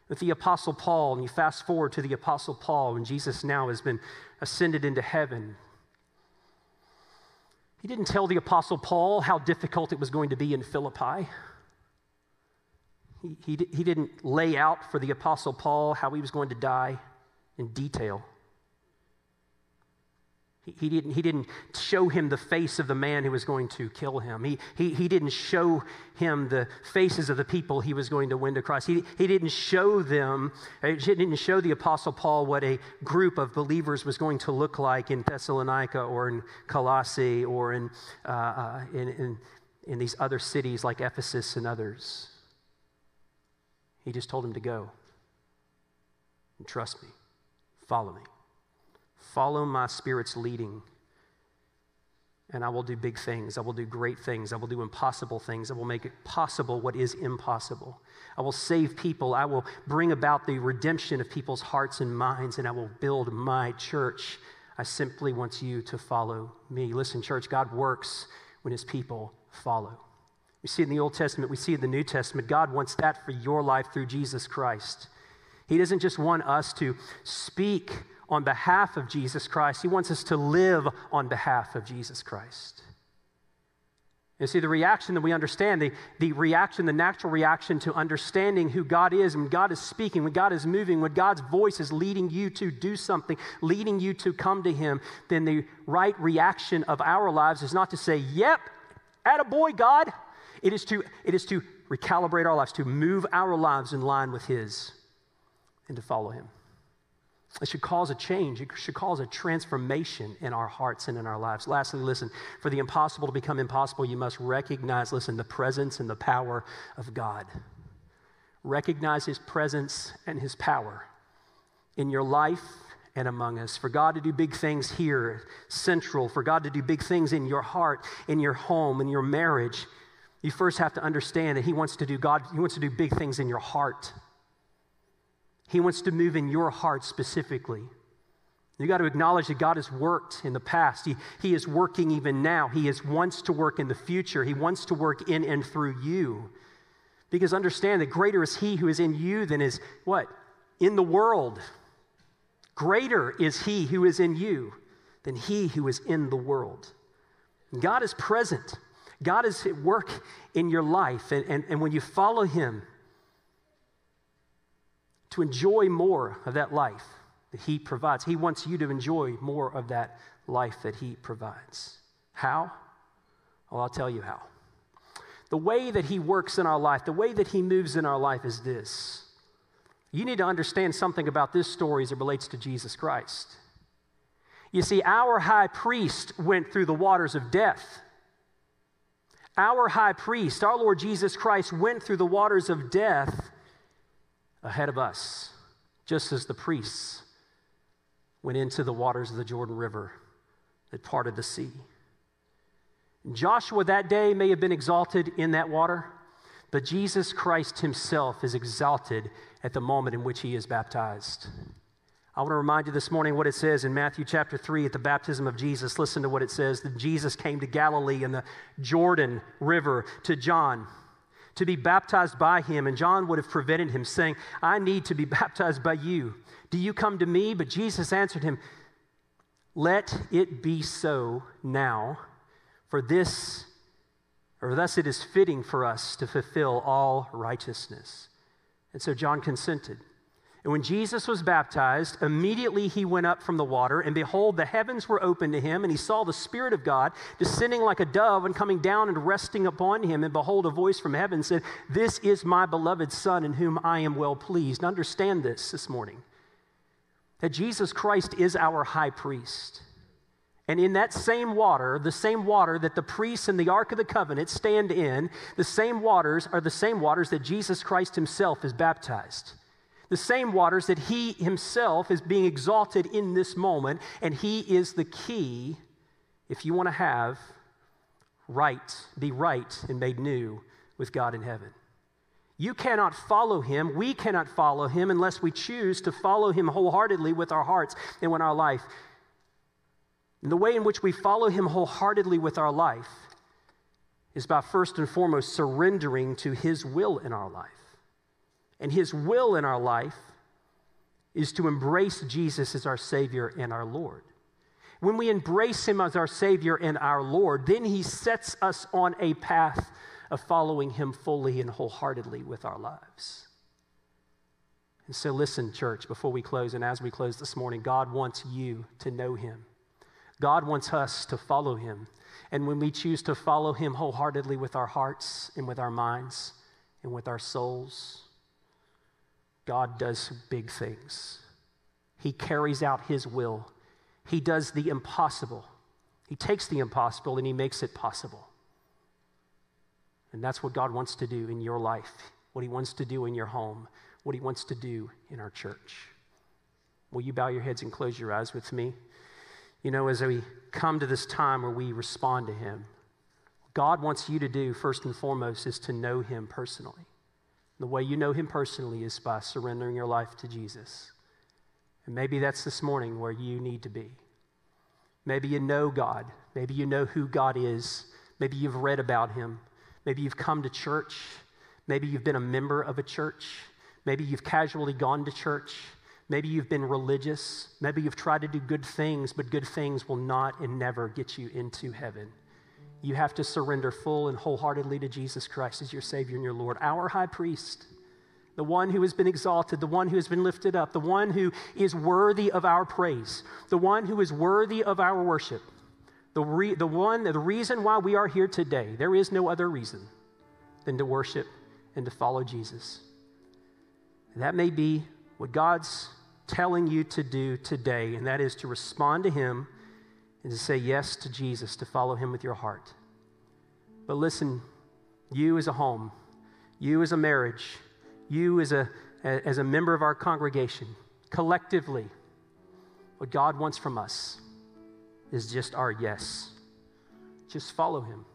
With the Apostle Paul, and you fast forward to the Apostle Paul, and Jesus now has been ascended into heaven. He didn't tell the Apostle Paul how difficult it was going to be in Philippi. He, he, he didn't lay out for the Apostle Paul how he was going to die in detail. He, didn't, he didn't show him the face of the man who was going to kill him. He, he, he didn't show him the faces of the people he was going to win to Christ. He, he didn't show them, he didn't show the Apostle Paul what a group of believers was going to look like in Thessalonica or in Colossae or in, uh, uh, in, in, in these other cities like Ephesus and others. He just told him to go and trust me, follow me. Follow my Spirit's leading, and I will do big things. I will do great things. I will do impossible things. I will make it possible what is impossible. I will save people. I will bring about the redemption of people's hearts and minds, and I will build my church. I simply want you to follow me. Listen, church, God works when his people follow. We see it in the Old Testament, we see it in the New Testament. God wants that for your life through Jesus Christ. He doesn't just want us to speak on behalf of Jesus Christ. He wants us to live on behalf of Jesus Christ. You see, the reaction that we understand, the, the reaction, the natural reaction to understanding who God is, and God is speaking, when God is moving, when God's voice is leading you to do something, leading you to come to Him, then the right reaction of our lives is not to say, Yep, at a boy, God. It is, to, it is to recalibrate our lives, to move our lives in line with His, and to follow Him. It should cause a change. It should cause a transformation in our hearts and in our lives. Lastly, listen, for the impossible to become impossible, you must recognize, listen, the presence and the power of God. Recognize His presence and His power in your life and among us. For God to do big things here, central, for God to do big things in your heart, in your home, in your marriage, you first have to understand that He wants to do God, He wants to do big things in your heart. He wants to move in your heart specifically. You got to acknowledge that God has worked in the past. He, he is working even now. He is wants to work in the future. He wants to work in and through you. Because understand that greater is He who is in you than is what? In the world. Greater is He who is in you than He who is in the world. God is present. God is at work in your life. And, and, and when you follow Him, to enjoy more of that life that He provides. He wants you to enjoy more of that life that He provides. How? Well, I'll tell you how. The way that He works in our life, the way that He moves in our life is this. You need to understand something about this story as it relates to Jesus Christ. You see, our high priest went through the waters of death. Our high priest, our Lord Jesus Christ, went through the waters of death ahead of us, just as the priests went into the waters of the Jordan River that parted the sea. Joshua that day may have been exalted in that water, but Jesus Christ himself is exalted at the moment in which he is baptized. I want to remind you this morning what it says in Matthew chapter 3 at the baptism of Jesus. Listen to what it says that Jesus came to Galilee in the Jordan River to John to be baptized by him, and John would have prevented him, saying, I need to be baptized by you. Do you come to me? But Jesus answered him, Let it be so now, for this, or thus it is fitting for us to fulfill all righteousness. And so John consented. And when Jesus was baptized, immediately he went up from the water, and behold, the heavens were opened to him, and he saw the Spirit of God descending like a dove and coming down and resting upon him. And behold, a voice from heaven said, This is my beloved Son, in whom I am well pleased. understand this this morning that Jesus Christ is our high priest. And in that same water, the same water that the priests in the Ark of the Covenant stand in, the same waters are the same waters that Jesus Christ himself is baptized the same waters that he himself is being exalted in this moment, and he is the key if you want to have right, be right and made new with God in heaven. You cannot follow him, we cannot follow him unless we choose to follow him wholeheartedly with our hearts and with our life. And the way in which we follow him wholeheartedly with our life is by first and foremost surrendering to his will in our life. And His will in our life is to embrace Jesus as our Savior and our Lord. When we embrace Him as our Savior and our Lord, then He sets us on a path of following Him fully and wholeheartedly with our lives. And so, listen, church, before we close, and as we close this morning, God wants you to know Him. God wants us to follow Him. And when we choose to follow Him wholeheartedly with our hearts and with our minds and with our souls, God does big things. He carries out His will. He does the impossible. He takes the impossible and He makes it possible. And that's what God wants to do in your life, what He wants to do in your home, what He wants to do in our church. Will you bow your heads and close your eyes with me? You know, as we come to this time where we respond to Him, God wants you to do, first and foremost, is to know Him personally. The way you know Him personally is by surrendering your life to Jesus. And maybe that's this morning where you need to be. Maybe you know God. Maybe you know who God is. Maybe you've read about Him. Maybe you've come to church. Maybe you've been a member of a church. Maybe you've casually gone to church. Maybe you've been religious. Maybe you've tried to do good things, but good things will not and never get you into heaven you have to surrender full and wholeheartedly to Jesus Christ as your Savior and your Lord, our high priest, the one who has been exalted, the one who has been lifted up, the one who is worthy of our praise, the one who is worthy of our worship, the, re- the one, the reason why we are here today. There is no other reason than to worship and to follow Jesus. And that may be what God's telling you to do today, and that is to respond to Him and to say yes to Jesus, to follow him with your heart. But listen, you as a home, you as a marriage, you as a, as a member of our congregation, collectively, what God wants from us is just our yes. Just follow him.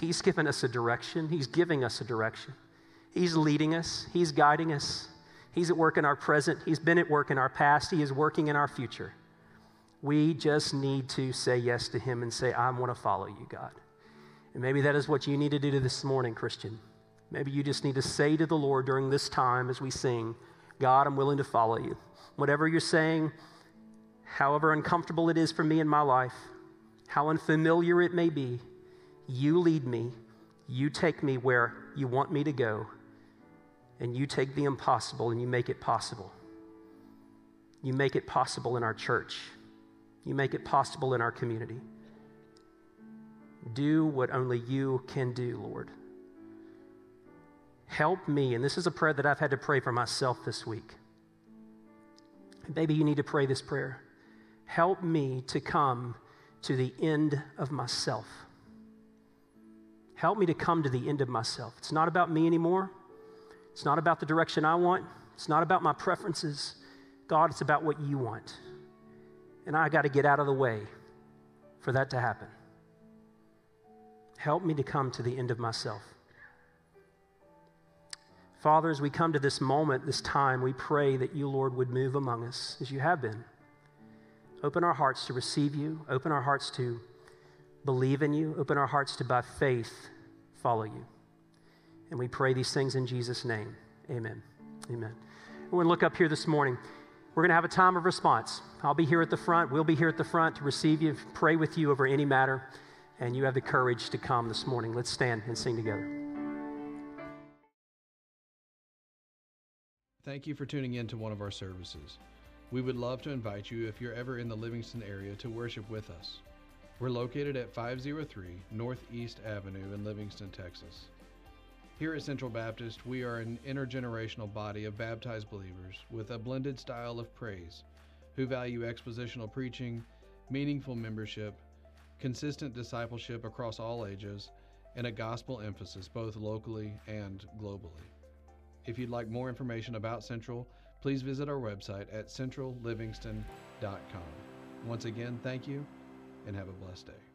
He's given us a direction, He's giving us a direction. He's leading us, He's guiding us. He's at work in our present, He's been at work in our past, He is working in our future. We just need to say yes to Him and say, I want to follow you, God. And maybe that is what you need to do this morning, Christian. Maybe you just need to say to the Lord during this time as we sing, God, I'm willing to follow you. Whatever you're saying, however uncomfortable it is for me in my life, how unfamiliar it may be, you lead me. You take me where you want me to go. And you take the impossible and you make it possible. You make it possible in our church. You make it possible in our community. Do what only you can do, Lord. Help me, and this is a prayer that I've had to pray for myself this week. Maybe you need to pray this prayer. Help me to come to the end of myself. Help me to come to the end of myself. It's not about me anymore. It's not about the direction I want. It's not about my preferences. God, it's about what you want. And I got to get out of the way for that to happen. Help me to come to the end of myself. Father, as we come to this moment, this time, we pray that you, Lord, would move among us as you have been. Open our hearts to receive you, open our hearts to believe in you, open our hearts to, by faith, follow you. And we pray these things in Jesus' name. Amen. Amen. We're going to look up here this morning. We're going to have a time of response. I'll be here at the front. We'll be here at the front to receive you, pray with you over any matter, and you have the courage to come this morning. Let's stand and sing together. Thank you for tuning in to one of our services. We would love to invite you, if you're ever in the Livingston area, to worship with us. We're located at 503 Northeast Avenue in Livingston, Texas. Here at Central Baptist, we are an intergenerational body of baptized believers with a blended style of praise who value expositional preaching, meaningful membership, consistent discipleship across all ages, and a gospel emphasis both locally and globally. If you'd like more information about Central, please visit our website at centrallivingston.com. Once again, thank you and have a blessed day.